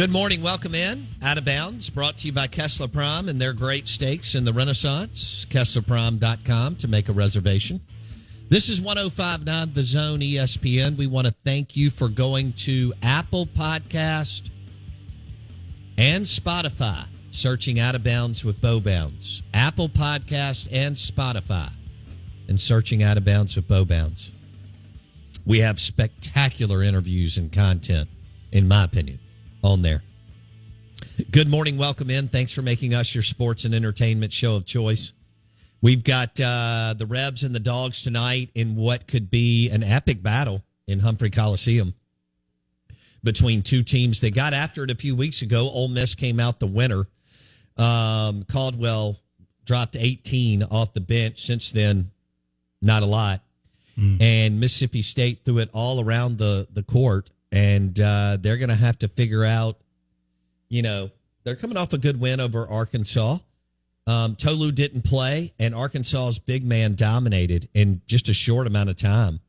Good morning. Welcome in. Out of Bounds, brought to you by Kessler Prime and their great steaks in the Renaissance. KesslerPrime.com to make a reservation. This is 1059 The Zone ESPN. We want to thank you for going to Apple Podcast and Spotify, searching Out of Bounds with Bo Bounds. Apple Podcast and Spotify, and searching Out of Bounds with Bo Bounds. We have spectacular interviews and content, in my opinion, on there. Good morning. Welcome in. Thanks for making us your sports and entertainment show of choice. We've got uh, the Rebs and the Dogs tonight in what could be an epic battle in Humphrey Coliseum between two teams. They got after it a few weeks ago. Ole Miss came out the winner. Um, Caldwell dropped 18 off the bench. Since then, not a lot. And Mississippi State threw it all around the, the court. And uh, they're going to have to figure out, you know, they're coming off a good win over Arkansas. Um, Tolu didn't play, and Arkansas's big man dominated in just a short amount of time.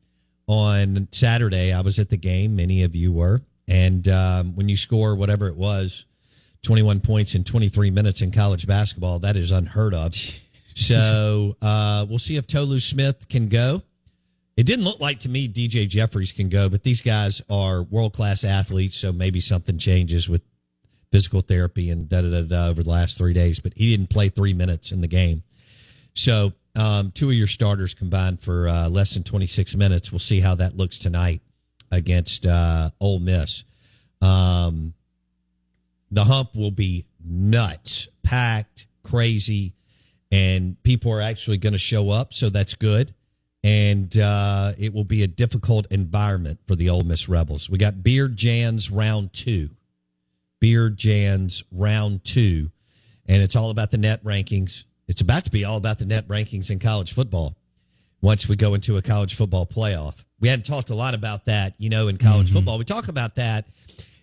On Saturday, I was at the game. Many of you were. And um, when you score whatever it was, 21 points in 23 minutes in college basketball, that is unheard of. So uh, we'll see if Tolu Smith can go. It didn't look like to me DJ Jeffries can go, but these guys are world class athletes, so maybe something changes with physical therapy and da da da da over the last three days. But he didn't play three minutes in the game, so um, two of your starters combined for uh, less than twenty six minutes. We'll see how that looks tonight against uh, Ole Miss. Um, the hump will be nuts, packed, crazy, and people are actually going to show up, so that's good and uh, it will be a difficult environment for the Ole Miss Rebels. We got Beard Jans round two, Beard Jans round two, and it's all about the net rankings. It's about to be all about the net rankings in college football. Once we go into a college football playoff, we hadn't talked a lot about that, you know, in college football. We talk about that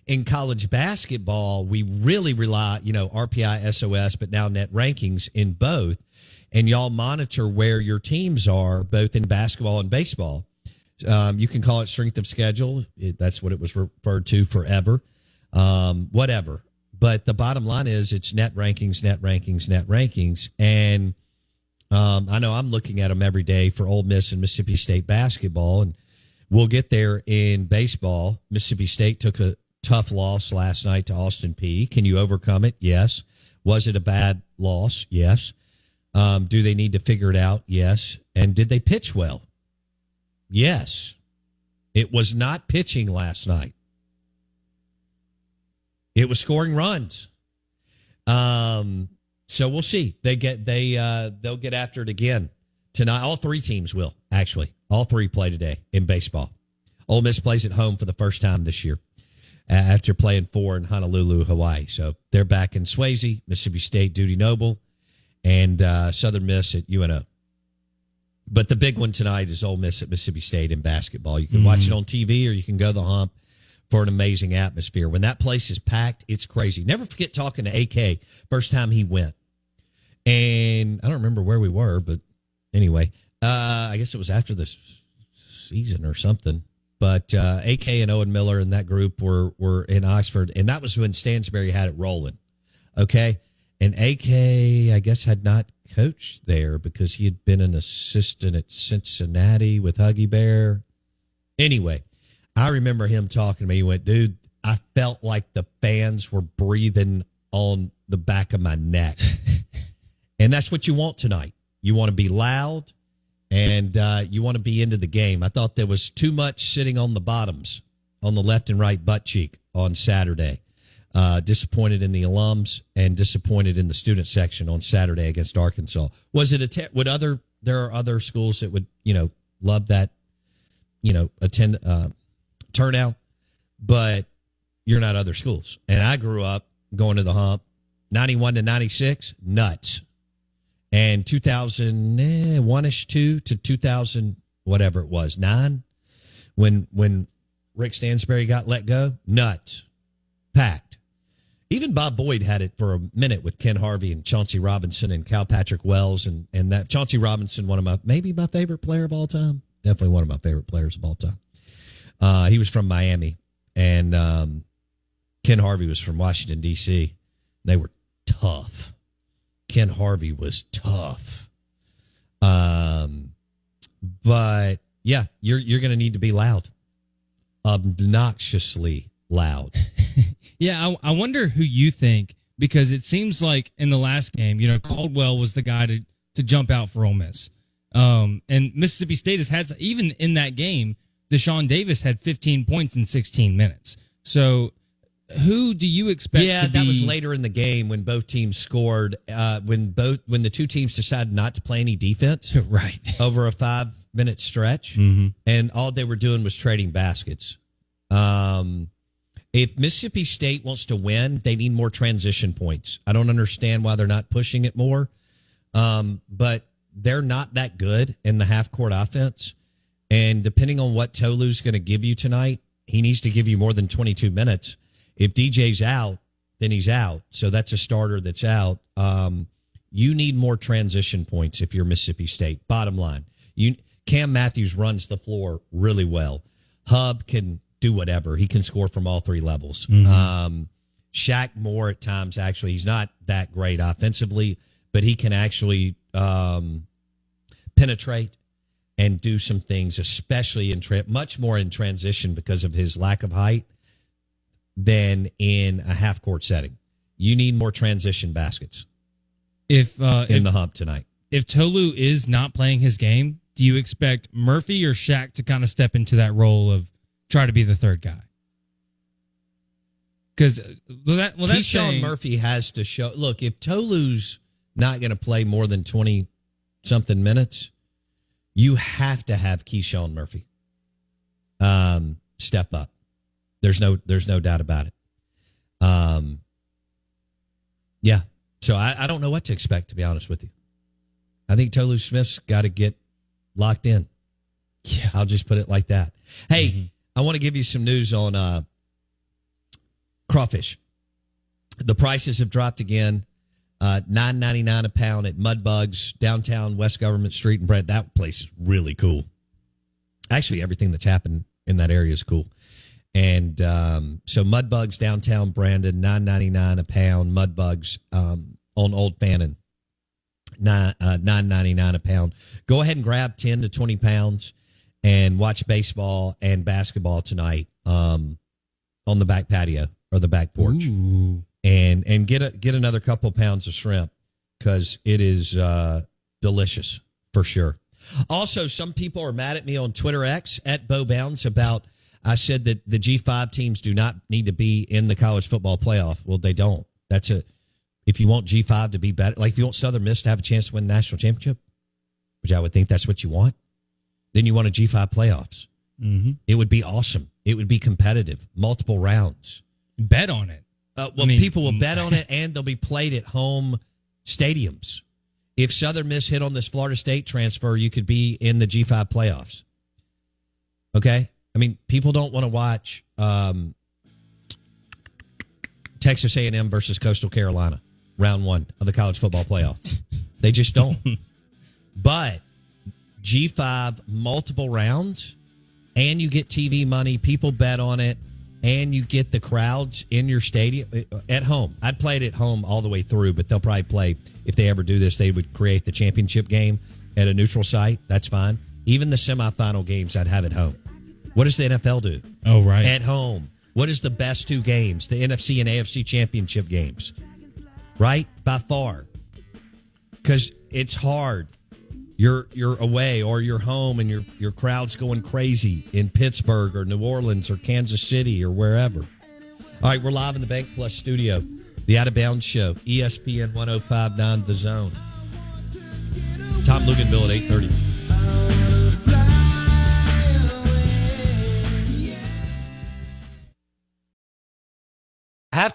in college basketball. We really rely, you know, RPI, SOS, but now net rankings in both and y'all monitor where your teams are both in basketball and baseball. Um, you can call it strength of schedule. It, that's what it was referred to forever. Um, whatever. But the bottom line is it's net rankings, net rankings, net rankings. And um, I know I'm looking at them every day for Ole Miss and Mississippi State basketball. And we'll get there in baseball. Mississippi State took a tough loss last night to Austin Peay. Can you overcome it? Yes. Was it a bad loss? Yes. Um, do they need to figure it out? Yes. And did they pitch well? Yes. It was not pitching last night. It was scoring runs. Um, so we'll see. They get they uh they'll get after it again tonight. All three teams will actually. All three play today in baseball. Ole Miss plays at home for the first time this year after playing four in Honolulu, Hawaii. So they're back in Swayze, Mississippi State, Dudy Noble and uh, Southern Miss at UNO. But the big one tonight is Ole Miss at Mississippi State in basketball. You can watch it on TV or you can go the hump for an amazing atmosphere. When that place is packed, it's crazy. Never forget talking to AK first time he went. And I don't remember where we were, but anyway, uh, I guess it was after this season or something. But uh, AK and Owen Miller and that group were were in Oxford, and that was when Stansbury had it rolling. Okay, and AK, I guess, had not coached there because he had been an assistant at Cincinnati with Huggy Bear. Anyway, I remember him talking to me. He went, dude, I felt like the fans were breathing on the back of my neck. and that's what you want tonight. You want to be loud and uh, you want to be into the game. I thought there was too much sitting on the bottoms on the left and right butt cheek on Saturday. Uh, disappointed in the alums and disappointed in the student section on Saturday against Arkansas. Was it a te- would other there are other schools that would you know love that you know attend uh, turnout, but you're not other schools. And I grew up going to the hump, 91 to 96, nuts. And 2001 ish, two to 2000, whatever it was, nine, when, when Rick Stansbury got let go, nuts, packed. Even Bob Boyd had it for a minute with Ken Harvey and Chauncey Robinson and Cal Patrick Wells and, and that Chauncey Robinson, one of my, maybe my favorite player of all time. Definitely one of my favorite players of all time. Uh, he was from Miami, and um, Ken Harvey was from Washington D.C. They were tough. Ken Harvey was tough. Um, but yeah, you're you're going to need to be loud, obnoxiously loud. yeah, I, I wonder who you think because it seems like in the last game, you know, Caldwell was the guy to to jump out for Ole Miss. Um, and Mississippi State has had even in that game Dashawn Davis had 15 points in 16 minutes. So who do you expect yeah that be... was later in the game when both teams scored uh, when both when the two teams decided not to play any defense right over a five minute stretch mm-hmm. and all they were doing was trading baskets um, if mississippi state wants to win they need more transition points i don't understand why they're not pushing it more um, but they're not that good in the half court offense and depending on what Tolu's going to give you tonight, he needs to give you more than 22 minutes. If DJ's out, then he's out. So that's a starter that's out. Um, you need more transition points if you're Mississippi State. Bottom line, you Cam Matthews runs the floor really well. Hub can do whatever. He can score from all three levels. Mm-hmm. Um, Shaq Moore at times actually he's not that great offensively, but he can actually um, penetrate and do some things, especially in tra- much more in transition because of his lack of height than in a half court setting. You need more transition baskets. If uh, in if, the hump tonight, if Tolu is not playing his game, do you expect Murphy or Shaq to kind of step into that role of try to be the third guy? Because uh, well, that well, that's KeShawn saying, Murphy has to show. Look, if Tolu's not going to play more than twenty something minutes, you have to have KeShawn Murphy um, step up. There's no there's no doubt about it. Um, yeah. So I, I don't know what to expect to be honest with you. I think Tolu Smith's got to get locked in. Yeah. I'll just put it like that. Hey, Mm-hmm. I want to give you some news on uh, crawfish. The prices have dropped again. Uh, nine ninety nine a pound at Mudbugs downtown West Government Street and Brent. That place is really cool. Actually, everything that's happened in that area is cool. And um, so Mudbugs downtown Brandon nine ninety nine a pound. Mudbugs um, on Old Fannin nine uh, nine ninety nine a pound. Go ahead and grab ten to twenty pounds and watch baseball and basketball tonight um, on the back patio or the back porch Ooh. and and get a get another couple pounds of shrimp because it is uh, delicious for sure. Also, some people are mad at me on Twitter X at Bo Bounds about I said that the G five teams do not need to be in the college football playoff. Well, they don't. That's a if you want G five to be better, like if you want Southern Miss to have a chance to win the national championship, which I would think that's what you want, then you want a G five playoffs. Mm-hmm. It would be awesome. It would be competitive, multiple rounds. Bet on it. Uh, well, I mean- people will bet on it, and they'll be played at home stadiums. If Southern Miss hit on this Florida State transfer, you could be in the G5 playoffs. Okay? I mean, people don't want to watch um, Texas A&M versus Coastal Carolina, round one of the college football playoff. They just don't. but G5 multiple rounds, and you get TV money. People bet on it, and you get the crowds in your stadium uh, at home. I'd play it at home all the way through, but they'll probably play if they ever do this. They would create the championship game at a neutral site. That's fine. Even the semifinal games, I'd have at home. What does the NFL do? Oh, right. At home. What is the best two games? The NFC and AFC championship games, right? By far, because it's hard you're you're away or you're home and your your crowd's going crazy in Pittsburgh or New Orleans or Kansas City or wherever. All right, we're live in the Bank Plus studio. The Out of Bounds Show, ESPN 1059 The Zone. Tom Luginbill at 830.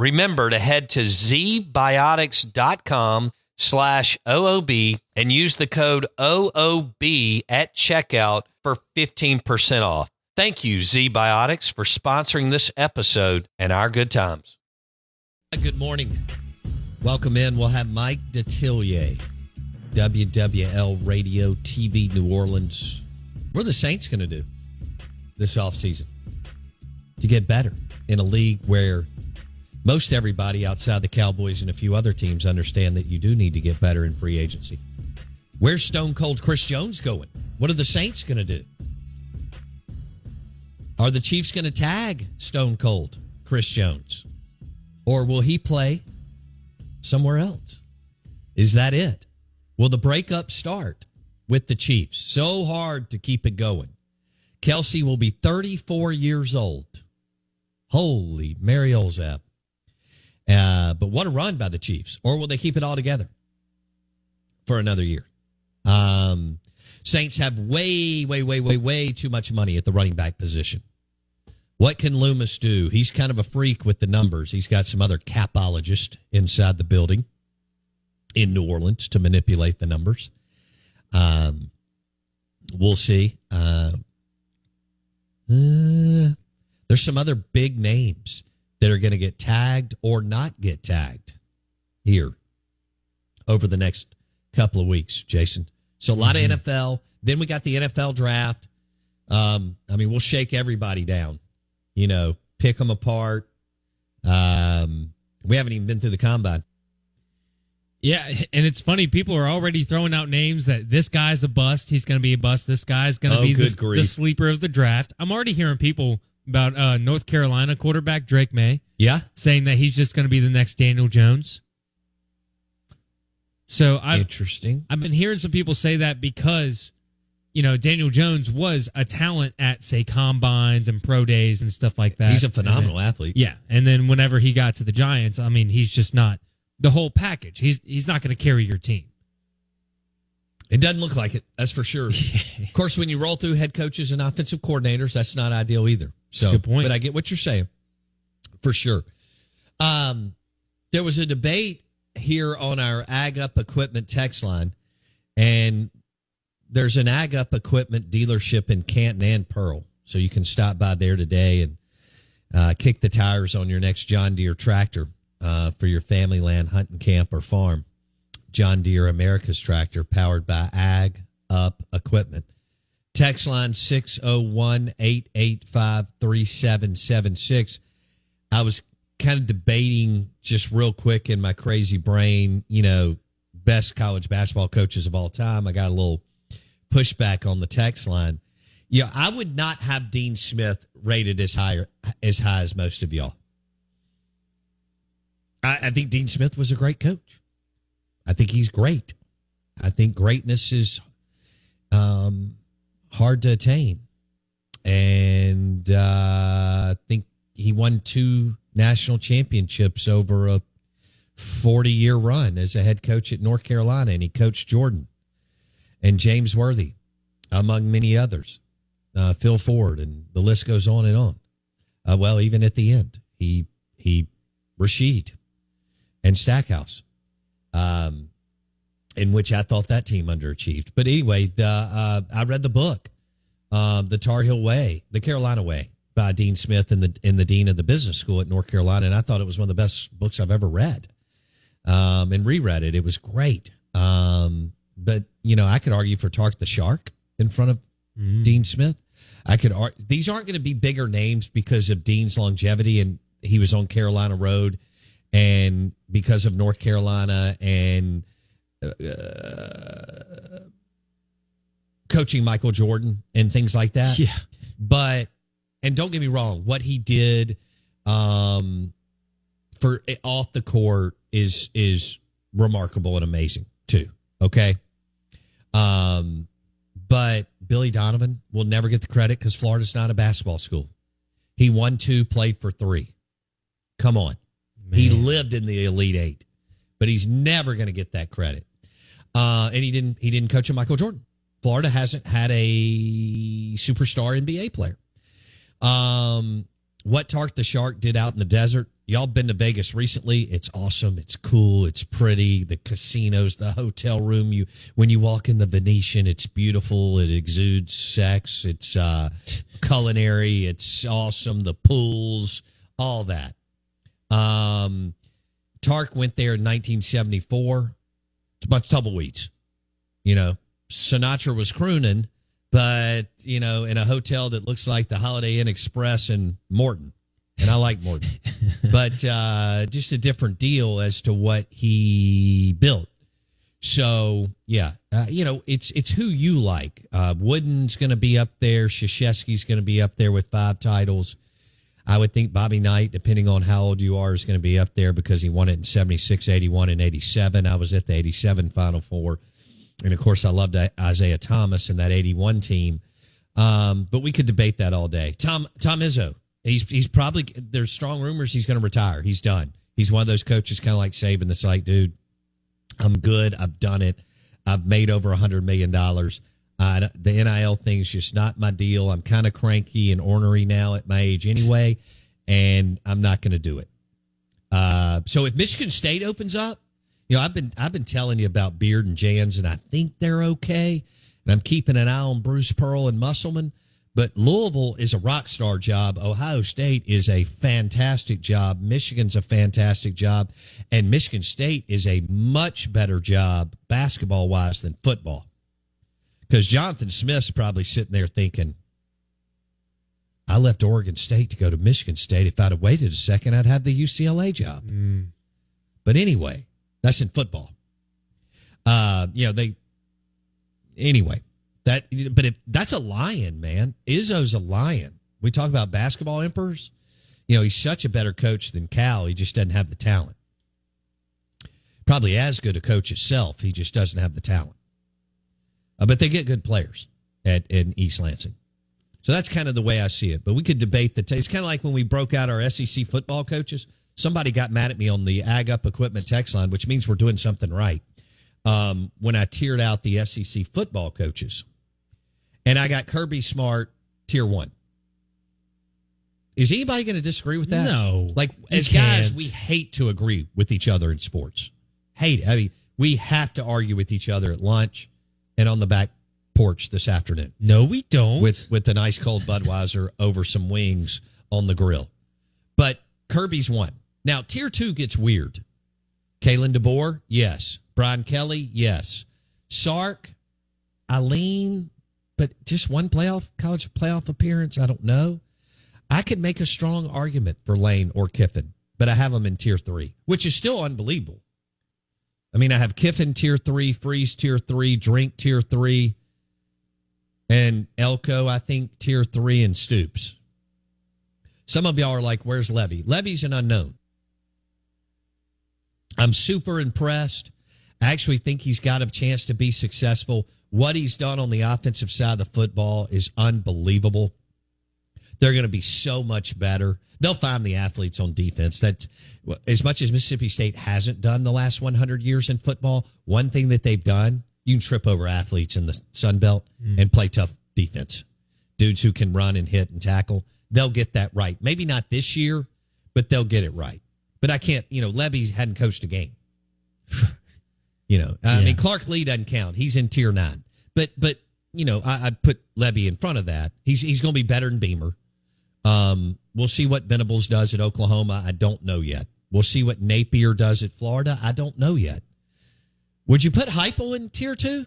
Remember to head to zbiotics.com slash OOB and use the code OOB at checkout for 15% off. Thank you, ZBiotics, for sponsoring this episode and our good times. Good morning. Welcome in. We'll have Mike Detillier, WWL Radio TV New Orleans. What are the Saints going to do this offseason to get better in a league where most everybody outside the Cowboys and a few other teams understand that you do need to get better in free agency. Where's Stone Cold Chris Jones going? What are the Saints going to do? Are the Chiefs going to tag Stone Cold Chris Jones? Or will he play somewhere else? Is that it? Will the breakup start with the Chiefs? So hard to keep it going. Kelce will be 34 years old. Holy Mary Olzap. Uh, but what a run by the Chiefs. Or will they keep it all together for another year? Um, Saints have way, way, way, way, way too much money at the running back position. What can Loomis do? He's kind of a freak with the numbers. He's got some other capologist inside the building in New Orleans to manipulate the numbers. Um, we'll see. Uh, uh, there's some other big names that are going to get tagged or not get tagged here over the next couple of weeks, Jason. So a lot Mm-hmm. of NFL. Then we got the NFL draft. Um, I mean, we'll shake everybody down, you know, pick them apart. Um, we haven't even been through the combine. Yeah, and it's funny. People are already throwing out names that this guy's a bust. He's going to be a bust. This guy's going to Oh, be the, the sleeper of the draft. I'm already hearing people about uh, North Carolina quarterback Drake Maye Yeah. saying that he's just going to be the next Daniel Jones. So I've Interesting. I've been hearing some people say that because you know Daniel Jones was a talent at say combines and pro days and stuff like that. He's a And then- phenomenal athlete. Yeah, and then whenever he got to the Giants, I mean, he's just not the whole package. He's he's not going to carry your team. It doesn't look like it. That's for sure. of course, when you roll through head coaches and offensive coordinators, that's not ideal either. So, good point. But I get what you're saying for sure. Um, there was a debate here on our Ag Up Equipment text line, and there's an Ag Up Equipment dealership in Canton and Pearl, so you can stop by there today and uh, kick the tires on your next John Deere tractor uh, for your family land, hunting camp, or farm. John Deere America's tractor powered by Ag Up Equipment. Text line 601 885 3776. I was kind of debating just real quick in my crazy brain, you know, best college basketball coaches of all time. I got a little pushback on the text line. Yeah, I would not have Dean Smith rated as high as high as most of y'all. I, I think Dean Smith was a great coach. I think he's great. I think greatness is um, hard to attain, and uh, I think he won two national championships over a 40 year run as a head coach at North Carolina, and he coached Jordan and James Worthy, among many others, uh, Phil Ford, and the list goes on and on. Uh, well, even at the end, he he Rasheed and Stackhouse, um, in which I thought that team underachieved. But anyway, the, uh, I read the book, um, The Tar Heel Way, The Carolina Way by Dean Smith and the and the dean of the business school at North Carolina, and I thought it was one of the best books I've ever read. Um, and reread it; it was great. Um, but you know, I could argue for Tark the Shark in front of mm. Dean Smith. I could argue these aren't going to be bigger names because of Dean's longevity and he was on Carolina Road, and because of North Carolina and uh, coaching Michael Jordan and things like that. Yeah, but and don't get me wrong, what he did um, for off the court is is remarkable and amazing too. Okay, um, but Billy Donovan will never get the credit because Florida's not a basketball school. He won two, played for three. Come on, Man. he lived in the Elite Eight, but he's never going to get that credit. Uh, and he didn't. He didn't coach a Michael Jordan. Florida hasn't had a superstar NBA player. Um, what Tark the Shark did out in the desert. Y'all been to Vegas recently? It's awesome. It's cool. It's pretty. The casinos, the hotel room. You when you walk in the Venetian, it's beautiful. It exudes sex. It's uh, culinary. It's awesome. The pools, all that. Um, Tark went there in 1974. It's a bunch of tumbleweeds. You know, Sinatra was crooning but you know, in a hotel that looks like the Holiday Inn Express in Morton, and I like Morton, but uh, just a different deal as to what he built. So yeah, uh, you know, it's it's who you like. Uh, Wooden's going to be up there. Krzyzewski's going to be up there with five titles. I would think Bobby Knight, depending on how old you are, is going to be up there because he won it in 76, 81, and 87. I was at the 87 Final Four. And of course, I loved Isiah Thomas and that 81 team. Um, but we could debate that all day. Tom Tom Izzo, he's he's probably there's strong rumors he's going to retire. He's done. He's one of those coaches, kind of like Saban, that's like, dude, I'm good. I've done it. I've made over a hundred million dollars. Uh, the NIL thing's just not my deal. I'm kind of cranky and ornery now at my age anyway, and I'm not going to do it. Uh, so if Michigan State opens up, you know, I've been I've been telling you about Beard and Jans, and I think they're okay. And I'm keeping an eye on Bruce Pearl and Musselman. But Louisville is a rock star job. Ohio State is a fantastic job. Michigan's a fantastic job. And Michigan State is a much better job basketball wise than football. Because Jonathan Smith's probably sitting there thinking, I left Oregon State to go to Michigan State. If I'd have waited a second, I'd have the UCLA job. Mm. But anyway, that's in football. Uh, you know, they anyway, that but if that's a lion, man. Izzo's a lion. We talk about basketball emperors. You know, he's such a better coach than Cal. He just doesn't have the talent. Probably as good a coach himself. He just doesn't have the talent. Uh, but they get good players at in East Lansing. So that's kind of the way I see it. But we could debate the. T- it's kind of like when we broke out our SEC football coaches somebody got mad at me on the Ag Up Equipment text line, which means we're doing something right. Um, when I tiered out the SEC football coaches, and I got Kirby Smart tier one. Is anybody going to disagree with that? No. Like as guys, we hate to agree with each other in sports. Hate. It. I mean, we have to argue with each other at lunch and on the back porch this afternoon. No, we don't. With with the nice cold Budweiser over some wings on the grill. But Kirby's one. Now, tier two gets weird. Kalen DeBoer, yes. Brian Kelly, yes. Sark, Eileen, but just one playoff college playoff appearance. I don't know. I could make a strong argument for Lane or Kiffin, but I have them in tier three, which is still unbelievable. I mean, I have Kiffin tier three, Freeze tier three, Drink tier three, and Elko, I think, tier three, and Stoops. Some of y'all are like, where's Lebby? Lebby's an unknown. I'm super impressed. I actually think he's got a chance to be successful. What he's done on the offensive side of the football is unbelievable. They're going to be so much better. They'll find the athletes on defense. That as much as Mississippi State hasn't done the last 100 years in football, one thing that they've done, you can trip over athletes in the Sun Belt hmm. and play tough defense. Dudes who can run and hit and tackle. They'll get that right. Maybe not this year, but they'll get it right. But I can't, you know, Lebby hadn't coached a game. you know, I Yeah. mean, Clark Lea doesn't count. He's in tier nine. But, but you know, I, I'd put Lebby in front of that. He's he's going to be better than Beamer. Um, we'll see what Venables does at Oklahoma. I don't know yet. We'll see what Napier does at Florida. I don't know yet. Would you put Heupel in tier two?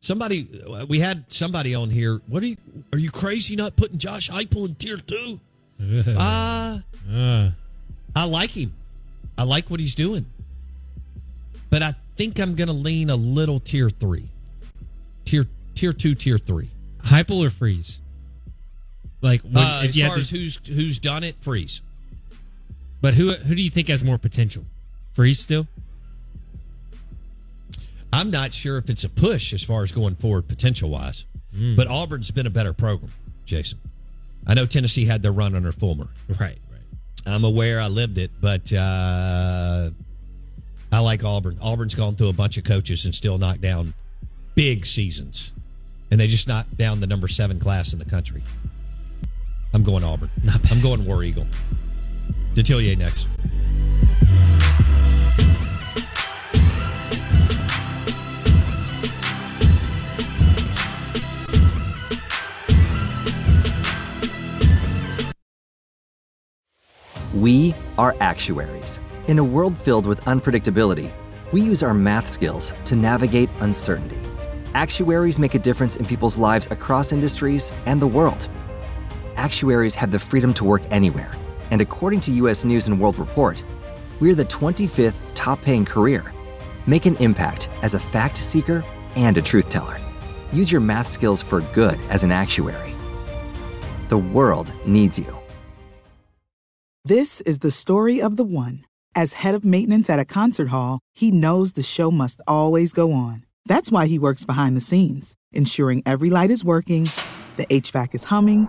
Somebody, we had somebody on here. What are you? Are you crazy not putting Josh Heupel in tier two? Uh Uh, I like him. I like what he's doing. But I think I'm going to lean a little tier three, tier tier two, tier three. Heupel or freeze? Like, would, Uh, if as you far had as who's who's done it, freeze. but who who do you think has more potential? Freeze still? I'm not sure if it's a push as far as going forward potential wise, Hmm. but Auburn's been a better program, Jason. I know Tennessee had their run under Fulmer. Right, right. I'm aware I lived it, but uh, I like Auburn. Auburn's gone through a bunch of coaches and still knocked down big seasons, and they just knocked down the number seven class in the country. I'm going Auburn. I'm going War Eagle. Detillier next. We are actuaries. In a world filled with unpredictability, we use our math skills to navigate uncertainty. Actuaries make a difference in people's lives across industries and the world. Actuaries have the freedom to work anywhere, and according to US News and World Report, we're the 25th top paying career. Make an impact as a fact seeker and a truth teller. Use your math skills for good as an actuary. The world needs you. This is the story of the one. As head of maintenance at a concert hall, he knows the show must always go on. That's why he works behind the scenes, ensuring every light is working, the HVAC is humming,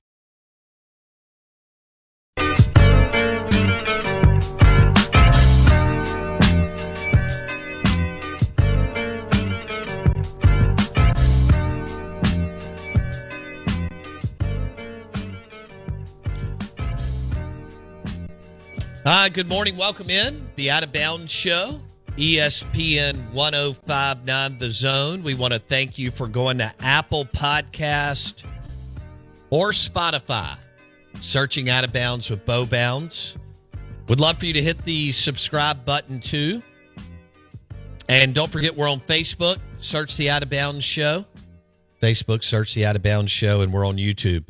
Hi, good morning. Welcome in the Out of Bounds Show, ESPN 1059 The Zone. We want to thank you for going to Apple Podcast or Spotify, searching Out of Bounds with Bo Bounds. Would love for you to hit the subscribe button too. And don't forget, we're on Facebook. Search the Out of Bounds Show. Facebook, search the Out of Bounds Show, and we're on YouTube.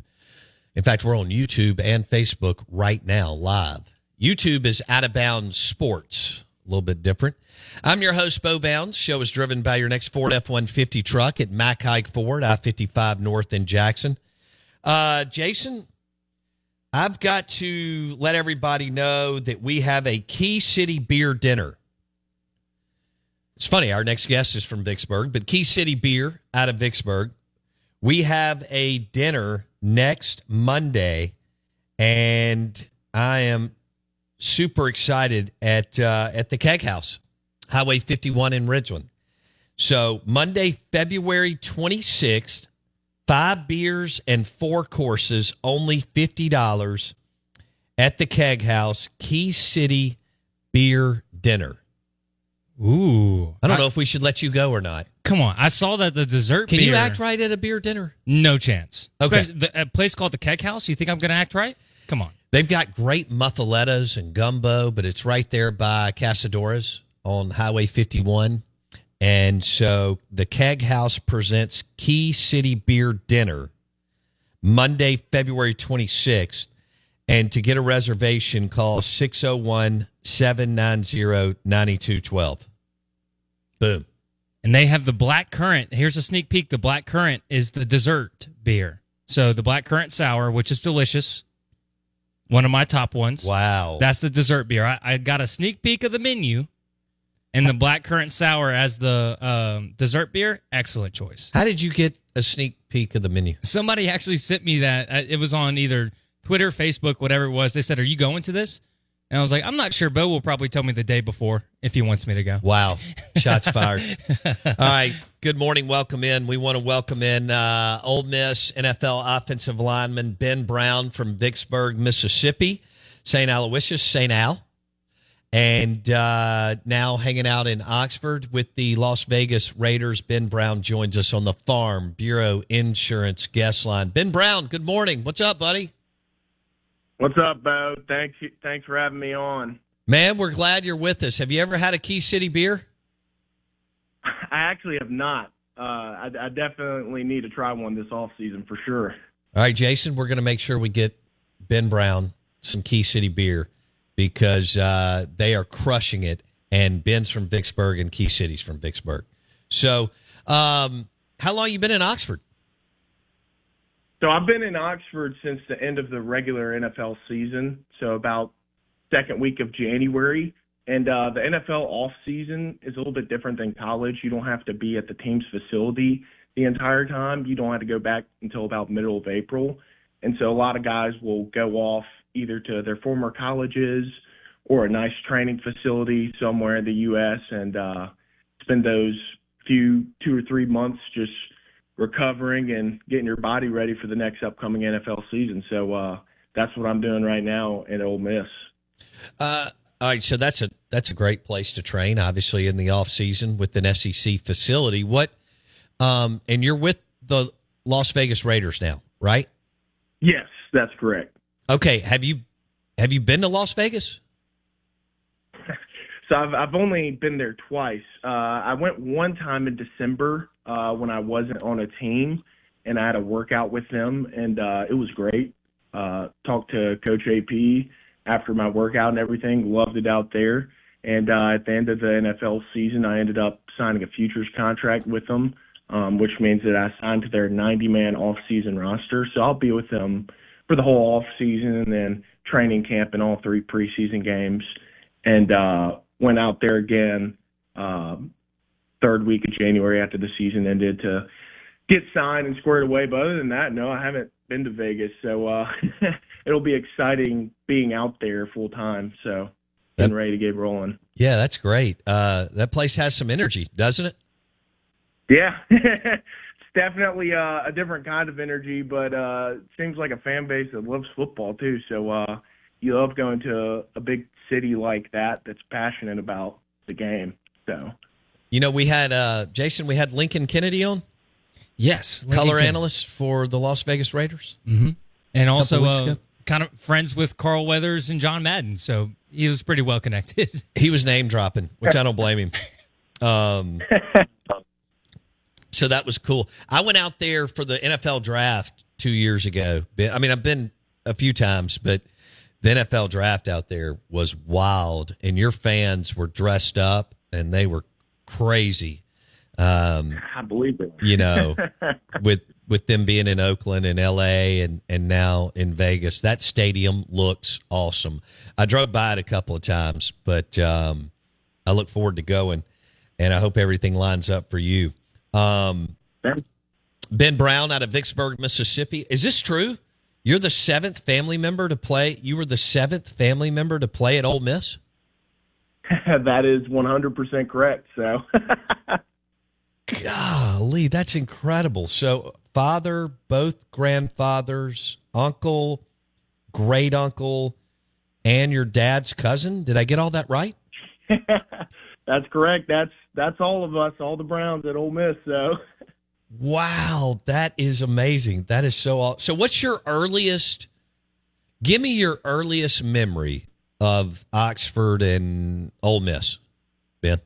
In fact, we're on YouTube and Facebook right now, live. YouTube is Out of Bounds Sports, a little bit different. I'm your host, Bo Bounds. Show is driven by your next Ford F 150 truck at Mac Haik Ford, I 55 North in Jackson. Uh, Jason, I've got to let everybody know that we have a Key City beer dinner. It's funny, our next guest is from Vicksburg, but Key City Beer out of Vicksburg. We have a dinner next Monday, and I am super excited at uh, at the Keg House, Highway 51 in Ridgeland. So Monday, February 26th, five beers and four courses, only fifty dollars at the Keg House, Key City Beer Dinner. Ooh. I don't know if we should let you go or not. Come on. I saw that the dessert Can you act right at a beer dinner? No chance. Okay. Especially The, a place called the Keg House. You think I'm going to act right? Come on. They've got great muffalettas and gumbo, but it's right there by Casadores on Highway 51. And so the Keg House presents Key City Beer Dinner Monday, February 26th. And to get a reservation, call 601 790 9212. Boom. And they have the black currant. Here's a sneak peek. The black currant is the dessert beer. So the black currant sour, which is delicious. One of my top ones. Wow. That's the dessert beer. I, I got a sneak peek of the menu and the black currant sour as the um, dessert beer. Excellent choice. How did you get a sneak peek of the menu? Somebody actually sent me that. Uh, It was on either Twitter, Facebook, whatever it was. They said, Are you going to this? And I was like, I'm not sure. Bo will probably tell me the day before if he wants me to go. Wow. Shots fired. All right. Good morning. Welcome in. We want to welcome in uh, Ole Miss NFL offensive lineman Ben Brown from Vicksburg, Mississippi, St. Aloysius, St. Al, and uh, now hanging out in Oxford with the Las Vegas Raiders. Ben Brown joins us on the Farm Bureau Insurance guest line. Ben Brown, good morning. What's up, buddy? What's up, Bo? Thanks, thanks for having me on. Man, we're glad you're with us. Have you ever had a Key City beer? I actually have not. Uh, I, I definitely need to try one this off season for sure. All right, Jason, we're going to make sure we get Ben Brown some Key City beer because uh, they are crushing it. And Ben's from Vicksburg and Key City's from Vicksburg. So, um, how long you been in Oxford? So I've been in Oxford since the end of the regular NFL season, so about second week of January. And uh, the NFL off season is a little bit different than college. You don't have to be at the team's facility the entire time. You don't have to go back until about middle of April. And so a lot of guys will go off either to their former colleges or a nice training facility somewhere in the U.S. and uh, spend those few two or three months just recovering and getting your body ready for the next upcoming NFL season. So uh, that's what I'm doing right now at Ole Miss. Uh, all right, so that's a that's a great place to train. Obviously, in the off season with an SEC facility. What? Um, and you're with the Las Vegas Raiders now, right? Yes, that's correct. Okay. Have you have you been to Las Vegas? So I've I've only been there twice. Uh, I went one time in December uh, when I wasn't on a team, and I had a workout with them, and uh, it was great. Uh, talked to Coach AP after my workout and everything. Loved it out there. And uh, at the end of the NFL season, I ended up signing a futures contract with them, um, which means that I signed to their 90-man off-season roster. So I'll be with them for the whole off-season and then training camp and all three preseason games. And uh, went out there again um, third week of January after the season ended to get signed and squared away. But other than that, no, I haven't been to Vegas, so uh, it'll be exciting being out there full time. So getting ready to get rolling. Yeah, that's great. Uh, that place has some energy, doesn't it? Yeah, it's definitely uh, a different kind of energy, but uh, seems like a fan base that loves football too. So uh, you love going to a big city like that that's passionate about the game. So You know, we had uh, Jason. We had Lincoln Kennedy on, Yes. Lincoln color Kennedy. analyst for the Las Vegas Raiders. And also uh, kind of friends with Carl Weathers and John Madden. So he was pretty well connected. He was name dropping, which I don't blame him. Um, so that was cool. I went out there for the NFL draft two years ago. I mean, I've been a few times, but the NFL draft out there was wild, and your fans were dressed up and they were crazy. Um, I believe it. you know, with with them being in Oakland and L.A. and and now in Vegas, that stadium looks awesome. I drove by it a couple of times, but um, I look forward to going, and I hope everything lines up for you. Um, ben Brown out of Vicksburg, Mississippi. Is this true? You're the seventh family member to play. You were the seventh family member to play at Ole Miss. that is 100% correct. So Golly, that's incredible. So, father, both grandfathers, uncle, great uncle, and your dad's cousin. Did I get all that right? that's correct. That's that's all of us, all the Browns at Ole Miss. So Wow, that is amazing. That is so. aw- So, what's your earliest Give me your earliest memory of Oxford and Ole Miss, Ben.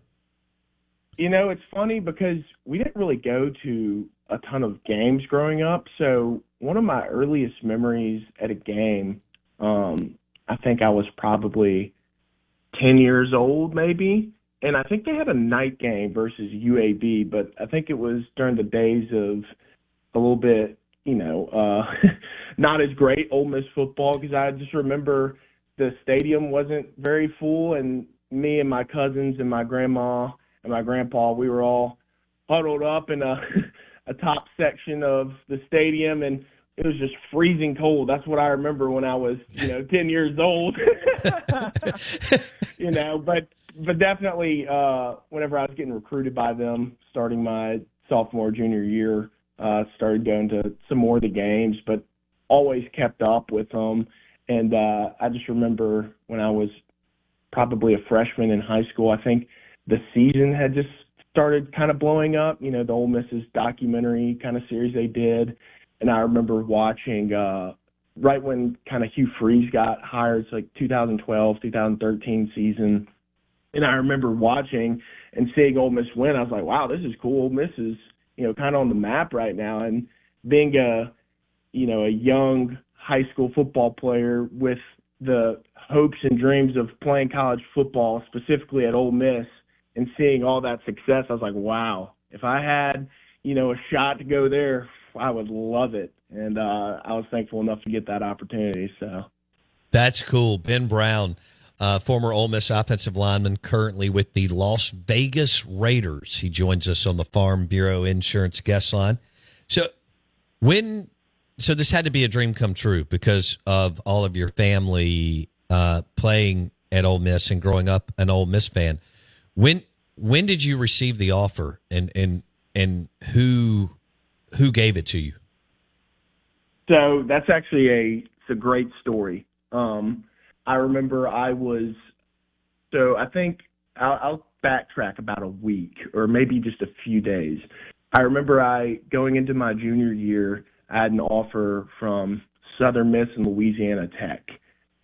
You know, it's funny because we didn't really go to a ton of games growing up. So one of my earliest memories at a game, um, I think I was probably 10 years old, maybe. And I think they had a night game versus UAB, but I think it was during the days of a little bit, you know, uh, not as great Ole Miss football because I just remember the stadium wasn't very full, and me and my cousins and my grandma and my grandpa, we were all huddled up in a a top section of the stadium, and it was just freezing cold. That's what I remember when I was, you know, ten years old. you know, but but definitely, uh, whenever I was getting recruited by them, starting my sophomore junior year, uh, started going to some more of the games, but always kept up with them and uh, I just remember when I was probably a freshman in high school, I think the season had just started kind of blowing up. You know, the Ole Miss's documentary kind of series they did, and I remember watching uh, right when kind of Hugh Freeze got hired, it's like 2012, 2013 season, and I remember watching and seeing Ole Miss win. I was like, wow, this is cool. Ole Miss is you know kind of on the map right now, and being a you know a young high school football player with the hopes and dreams of playing college football, specifically at Ole Miss, and seeing all that success, I was like, wow, if I had, you know, a shot to go there, I would love it. And uh, I was thankful enough to get that opportunity. So that's cool. Ben Brown, uh, former Ole Miss offensive lineman, currently with the Las Vegas Raiders. He joins us on the Farm Bureau Insurance guest line. So, when so this had to be a dream come true because of all of your family uh, playing at Ole Miss and growing up an Ole Miss fan. When when did you receive the offer and and and who who gave it to you? So that's actually a it's a great story. Um, I remember I was so I think I'll, I'll backtrack about a week or maybe just a few days. I remember I going into my junior year I had an offer from Southern Miss and Louisiana Tech.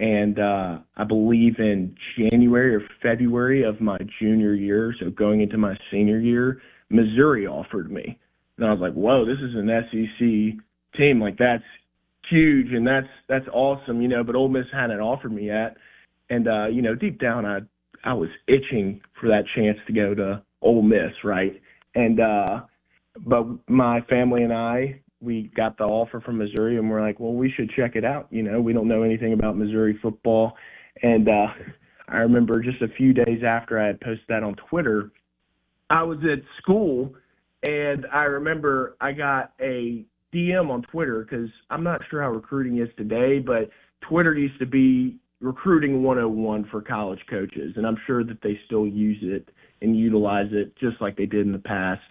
And uh, I believe in January or February of my junior year, so going into my senior year, Missouri offered me. And I was like, whoa, this is an SEC team. Like, that's huge and that's that's awesome, you know, but Ole Miss hadn't offered me yet. And uh, you know, deep down I I was itching for that chance to go to Ole Miss, right? And uh but my family and I we got the offer from Missouri and we're like, well, we should check it out. You know, we don't know anything about Missouri football. And uh, I remember just a few days after I had posted that on Twitter, I was at school and I remember I got a DM on Twitter because I'm not sure how recruiting is today, but Twitter used to be recruiting 101 for college coaches. And I'm sure that they still use it and utilize it just like they did in the past.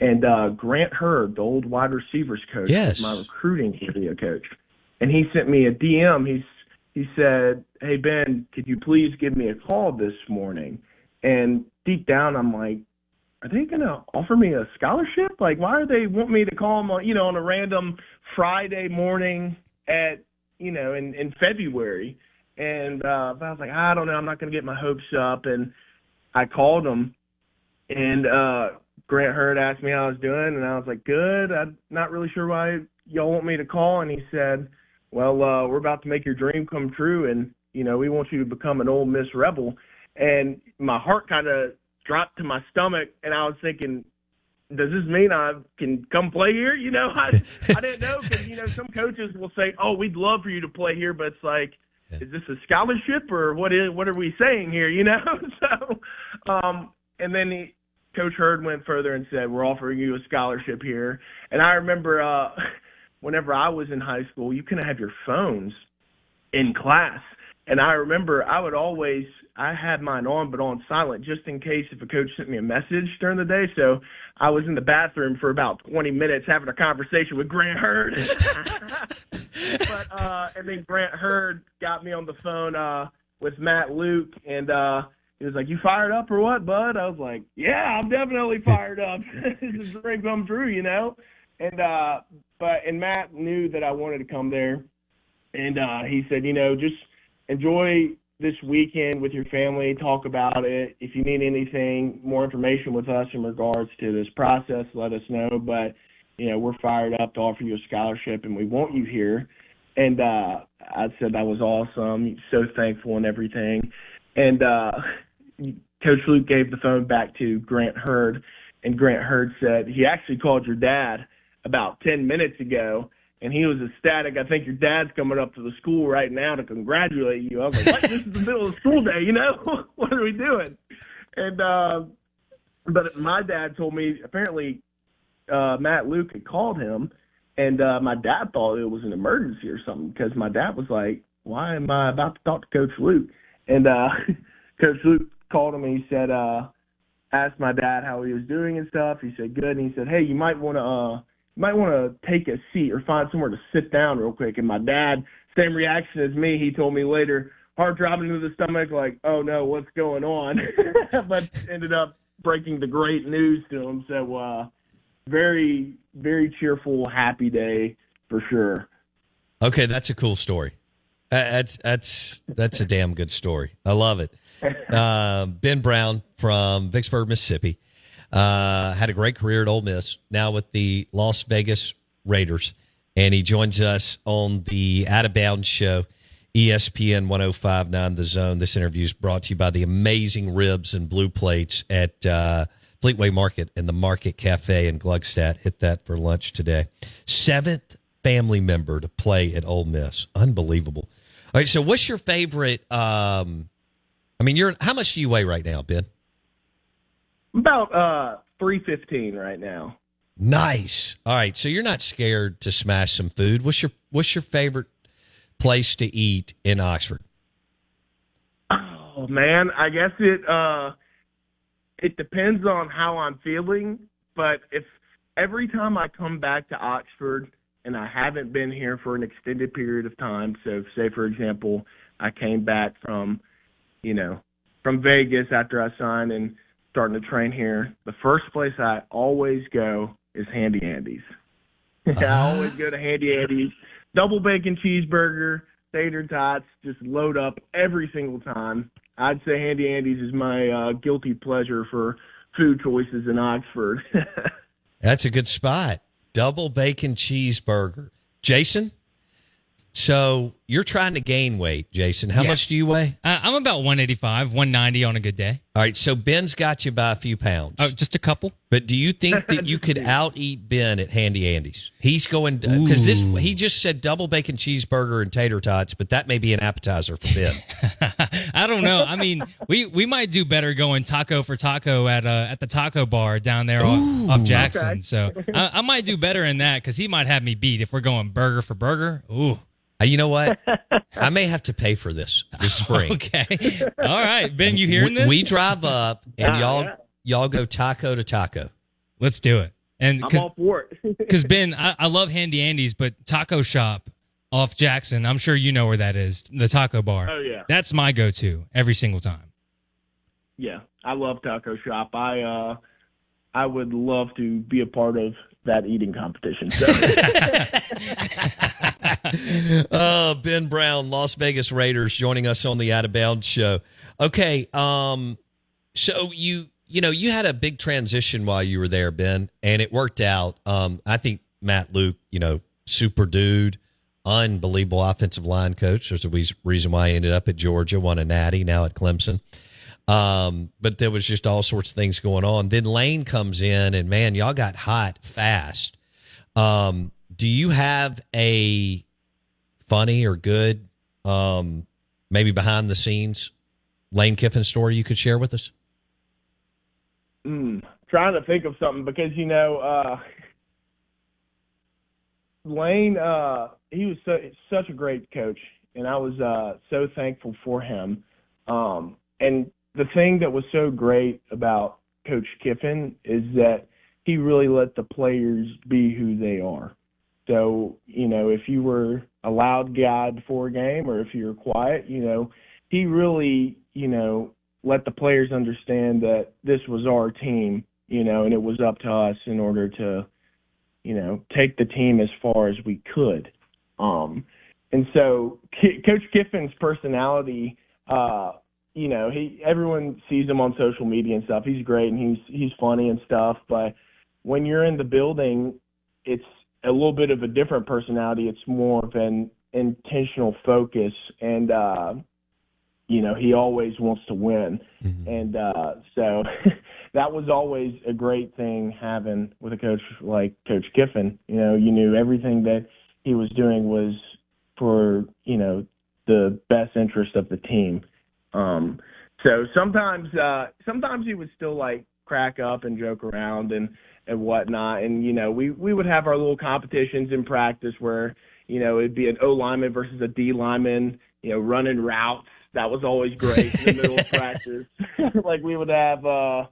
And uh, Grant Heard, the old wide receivers coach, yes. my recruiting video coach, and he sent me a DM. He's he said, "Hey Ben, could you please give me a call this morning?" And deep down, I'm like, "Are they gonna offer me a scholarship? Like, why are they want me to call them on you know on a random Friday morning at you know in in February?" And uh, I was like, "I don't know. I'm not gonna get my hopes up." And I called them, and uh, Grant Heard asked me how I was doing, and I was like, good. I'm not really sure why y'all want me to call. And he said, well, uh, we're about to make your dream come true, and you know we want you to become an Ole Miss Rebel. And my heart kind of dropped to my stomach, and I was thinking, does this mean I can come play here? You know, I I didn't know because you know some coaches will say, oh, we'd love for you to play here, but it's like. Is this a scholarship or what is what are we saying here? You know, so um, and then he, Coach Heard went further and said, "We're offering you a scholarship here." And I remember uh, whenever I was in high school, you couldn't have your phones in class. And I remember I would always I had mine on but on silent just in case if a coach sent me a message during the day. So I was in the bathroom for about 20 minutes having a conversation with Grant Heard. but uh and then Grant Heard got me on the phone uh with Matt Luke and uh he was like, "You fired up or what, bud?" I was like, "Yeah, I'm definitely fired up. this is a dream come true, you know." And uh, but and Matt knew that I wanted to come there, and uh, he said, you know, just enjoy this weekend with your family, talk about it. If you need anything, more information with us in regards to this process, let us know. But, you know, we're fired up to offer you a scholarship and we want you here. And uh, I said that was awesome, so thankful and everything. And uh, Coach Luke gave the phone back to Grant Heard, and Grant Heard said he actually called your dad about 10 minutes ago and he was ecstatic. I think your dad's coming up to the school right now to congratulate you. I was like, what? this is the middle of school day, you know? what are we doing? And uh, but my dad told me apparently uh, Matt Luke had called him, and uh, my dad thought it was an emergency or something because my dad was like, "Why am I about to talk to Coach Luke?" And uh, Coach Luke called him and he said, uh, asked my dad how he was doing and stuff. He said good, and he said, "Hey, you might want to." Uh, might want to take a seat or find somewhere to sit down real quick. And my dad, same reaction as me. He told me later, heart dropping into the stomach, like, oh no, what's going on? but ended up breaking the great news to him. So, uh, very, very cheerful, happy day for sure. Okay, that's a cool story. That's that's that's a damn good story. I love it. Uh, ben Brown from Vicksburg, Mississippi. Uh, had a great career at Ole Miss. Now with the Las Vegas Raiders, and he joins us on the Out of Bounds show, ESPN 105.9 The Zone. This interview is brought to you by the amazing ribs and blue plates at uh, Fleetway Market and the Market Cafe in Gluckstadt. Hit that for lunch today. Seventh family member to play at Ole Miss. Unbelievable. All right, so what's your favorite? Um, I mean, you're how much do you weigh right now, Ben? About uh, three fifteen right now. Nice. All right, so you're not scared to smash some food. What's your What's your favorite place to eat in Oxford? Oh man, I guess it uh, it depends on how I'm feeling. But if every time I come back to Oxford and I haven't been here for an extended period of time, so say for example, I came back from, you know, from Vegas after I signed and starting to train here, the first place I always go is Handy Andy's. I always go to Handy Andy's, double bacon cheeseburger, tater tots, just load up every single time. I'd say Handy Andy's is my uh, guilty pleasure for food choices in Oxford. That's a good spot. Double bacon cheeseburger. Jason? So you're trying to gain weight, Jason. How Yeah. much do you weigh? Uh, I'm about 185, 190 on a good day. All right, so Ben's got you by a few pounds. Oh, just a couple. But do you think that you could out eat Ben at Handy Andy's? He's going because this he just said double bacon cheeseburger and tater tots, but that may be an appetizer for Ben. I don't know. I mean, we we might do better going taco for taco at uh, at the taco bar down there off, off Jackson. Okay. So I, I might do better in that because he might have me beat if we're going burger for burger. Ooh. Uh, you know what? I may have to pay for this this spring. Okay. All right, Ben, you hearing we, this? we drive up and Ah, y'all yeah. y'all go taco to taco. Let's do it. And I'm because all for it. because Ben, I, I love Handy Andy's, but Taco Shop off Jackson, I'm sure you know where that is. The taco bar. Oh, yeah. That's my go-to every single time. yeah, I love Taco Shop. I uh, I would love to be a part of that eating competition. So. uh, Ben Brown, Las Vegas Raiders, joining us on the Out of Bounds show. Okay, um, so you you know you had a big transition while you were there, Ben, and it worked out. Um, I think Matt Luke, you know, super dude, unbelievable offensive line coach. There's a reason why he ended up at Georgia, won a Natty, now at Clemson. Um, but there was just all sorts of things going on. Then Lane comes in, and man, y'all got hot fast. Um, do you have a funny or good, um, maybe behind the scenes Lane Kiffin story you could share with us? Mm, trying to think of something because you know uh, Lane. Uh, he was so, such a great coach, and I was uh, so thankful for him. Um, and the thing that was so great about Coach Kiffin is that he really let the players be who they are. So, you know, if you were a loud guy before a game or if you were quiet, you know, he really, you know, let the players understand that this was our team, you know, and it was up to us in order to, you know, take the team as far as we could. Um, and so K- Coach Kiffin's personality, uh, you know, he everyone sees him on social media and stuff. He's great and he's he's funny and stuff, but when you're in the building, it's a little bit of a different personality. It's more of an intentional focus and uh you know, he always wants to win. Mm-hmm. And uh so that was always a great thing having with a coach like Coach Kiffin. You know, you knew everything that he was doing was for, you know, the best interest of the team. Um so sometimes uh sometimes he would still like crack up and joke around and and whatnot. And you know, we we would have our little competitions in practice where you know it'd be an O lineman versus a D lineman, you know, running routes. That was always great in the middle of practice. like we would have, uh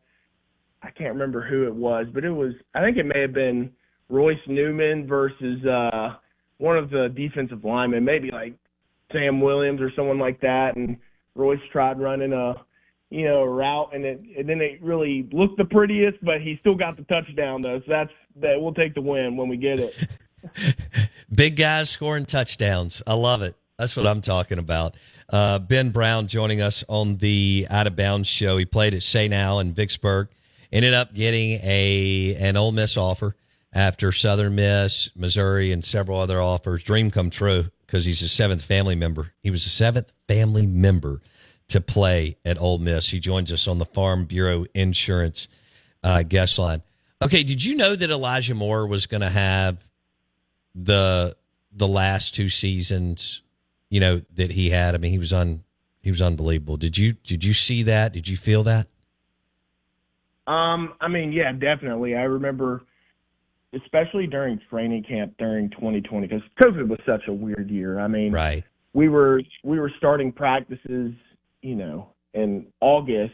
I can't remember who it was, but it was I think it may have been Royce Newman versus uh one of the defensive linemen, maybe like Sam Williams or someone like that, and Royce tried running a you know, route, and it and then it really looked the prettiest, but he still got the touchdown though. So that's that we'll take the win when we get it. Big guys scoring touchdowns. I love it. That's what I'm talking about. Uh, ben Brown joining us on the Out of Bounds show. He played at St. Al in Vicksburg. Ended up getting a an Ole Miss offer after Southern Miss, Missouri, and several other offers. Dream come true because he's a seventh family member. He was a seventh family member to play at Ole Miss. He joins us on the Farm Bureau Insurance uh, guest line. Okay, did you know that Elijah Moore was going to have the the last two seasons? You know that he had. I mean, he was on. He was unbelievable. Did you did you see that? Did you feel that? Um, I mean, yeah, definitely. I remember, especially during training camp during 2020, because COVID was such a weird year. I mean, right. We were we were starting practices you know, in August,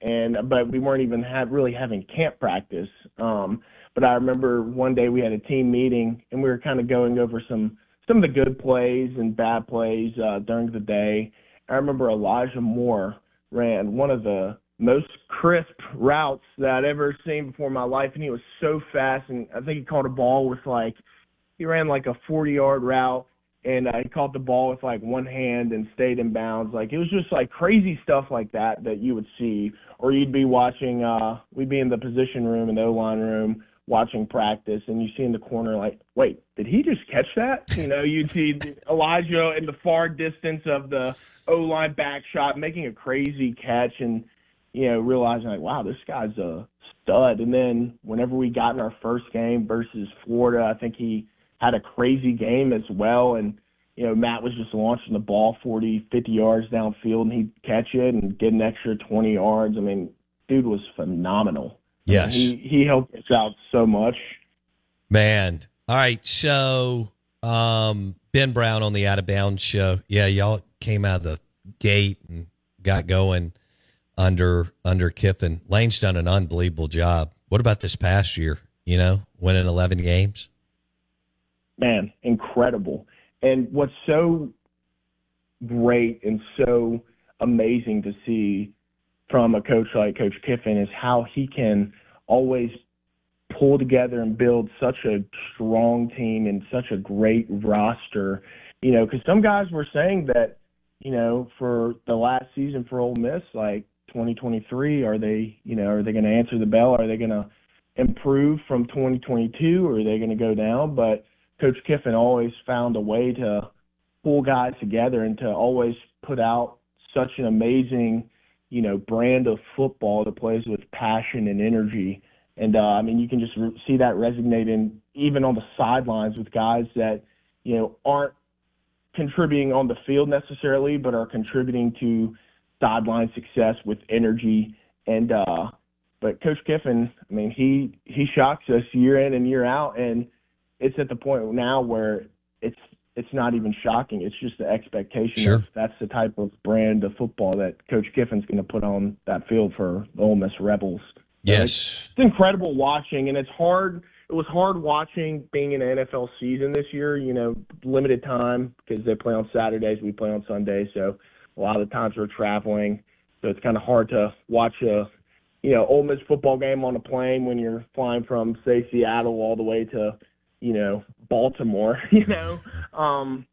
and but we weren't even have really having camp practice. Um, but I remember one day we had a team meeting and we were kind of going over some some of the good plays and bad plays uh, during the day. I remember Elijah Moore ran one of the most crisp routes that I'd ever seen before in my life, and he was so fast. And I think he caught a ball with like he ran like a 40 yard route and uh, he caught the ball with like one hand and stayed in bounds. Like it was just like crazy stuff like that that you would see, or you'd be watching. uh We'd be in the position room in the O line room watching practice, and you see in the corner like, wait, did he just catch that? You know, you'd see Elijah in the far distance of the O line back shot making a crazy catch, and you know realizing like, wow, this guy's a stud. And then whenever we got in our first game versus Florida, I think he had a crazy game as well. And, you know, Matt was just launching the ball 40, 50 yards downfield and he'd catch it and get an extra 20 yards. I mean, dude was phenomenal. Yes. He, he helped us out so much. Man. All right. So, um, Ben Brown on the Out of Bounds show. Yeah, y'all came out of the gate and got going under under Kiffin. Lane's done an unbelievable job. What about this past year? You know, winning eleven games man, incredible. And what's so great and so amazing to see from a coach like Coach Kiffin is how he can always pull together and build such a strong team and such a great roster. You know, because some guys were saying that, you know, for the last season for Ole Miss, like 2023, are they, you know, are they going to answer the bell? Are they going to improve from 2022 or are they going to go down? But Coach Kiffin always found a way to pull guys together and to always put out such an amazing, you know, brand of football that plays with passion and energy. And uh, I mean, you can just re- see that resonating even on the sidelines with guys that you know aren't contributing on the field necessarily, but are contributing to sideline success with energy. And uh, but Coach Kiffin, I mean, he he shocks us year in and year out, and it's at the point now where it's it's not even shocking. It's just the expectation sure. that's the type of brand of football that Coach Kiffin's going to put on that field for the Ole Miss Rebels. Yes, it's, it's incredible watching, and it's hard. It was hard watching being in an NFL season this year. You know, limited time because they play on Saturdays, we play on Sundays, so a lot of the times we're traveling. So it's kind of hard to watch a you know Ole Miss football game on a plane when you're flying from say Seattle all the way to you know, Baltimore, you know. Um,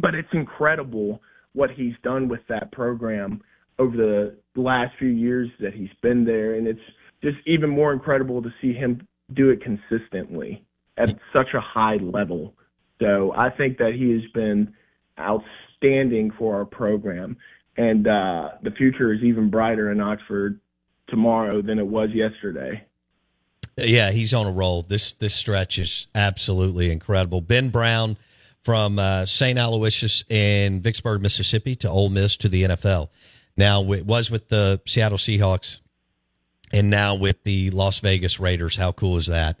but it's incredible what he's done with that program over the last few years that he's been there, and it's just even more incredible to see him do it consistently at such a high level. So I think that he has been outstanding for our program, and uh, the future is even brighter in Oxford tomorrow than it was yesterday. Yeah, he's on a roll. This this stretch is absolutely incredible. Ben Brown from uh, St. Aloysius in Vicksburg, Mississippi, to Ole Miss to the NFL. Now it was with the Seattle Seahawks, and now with the Las Vegas Raiders. How cool is that?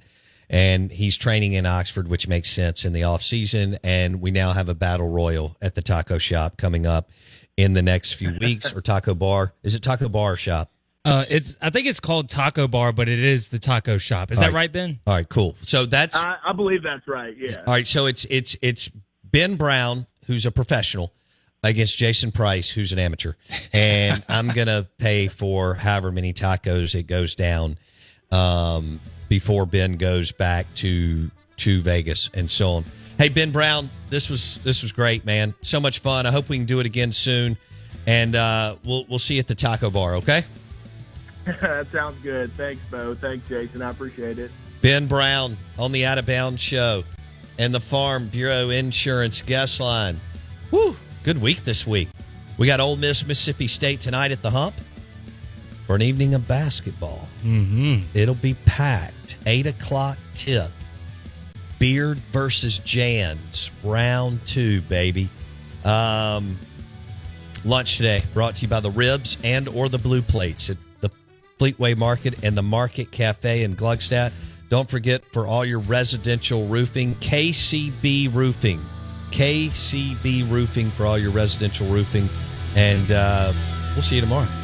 And he's training in Oxford, which makes sense in the off season. And we now have a battle royal at the taco shop coming up in the next few weeks, or taco bar. Is it taco bar shop? Uh, it's I think it's called Taco Bar, but it is the taco shop. Is All that right. right, Ben? All right, cool. So that's I, I believe that's right. Yeah. All right, so it's it's it's Ben Brown, who's a professional, against Jason Price, who's an amateur, and I'm gonna pay for however many tacos it goes down um, before Ben goes back to to Vegas and so on. Hey Ben Brown, this was this was great, man. So much fun. I hope we can do it again soon, and uh, we'll we'll see you at the taco bar. Okay. that sounds good. Thanks, Bo. Thanks, Jason. I appreciate it. Ben Brown on the Out of Bounds show and the Farm Bureau Insurance guest line. Woo! Good week this week. We got Ole Miss, Mississippi State tonight at the Hump for an evening of basketball. Mm-hmm. It'll be packed. Eight o'clock tip. Beard versus Jans, round two, baby. Um, lunch today brought to you by the Ribs and or the Blue Plates at the Fleetway Market and the Market Cafe in Gluckstadt. Don't forget for all your residential roofing, KCB Roofing. KCB Roofing for all your residential roofing. And uh, we'll see you tomorrow.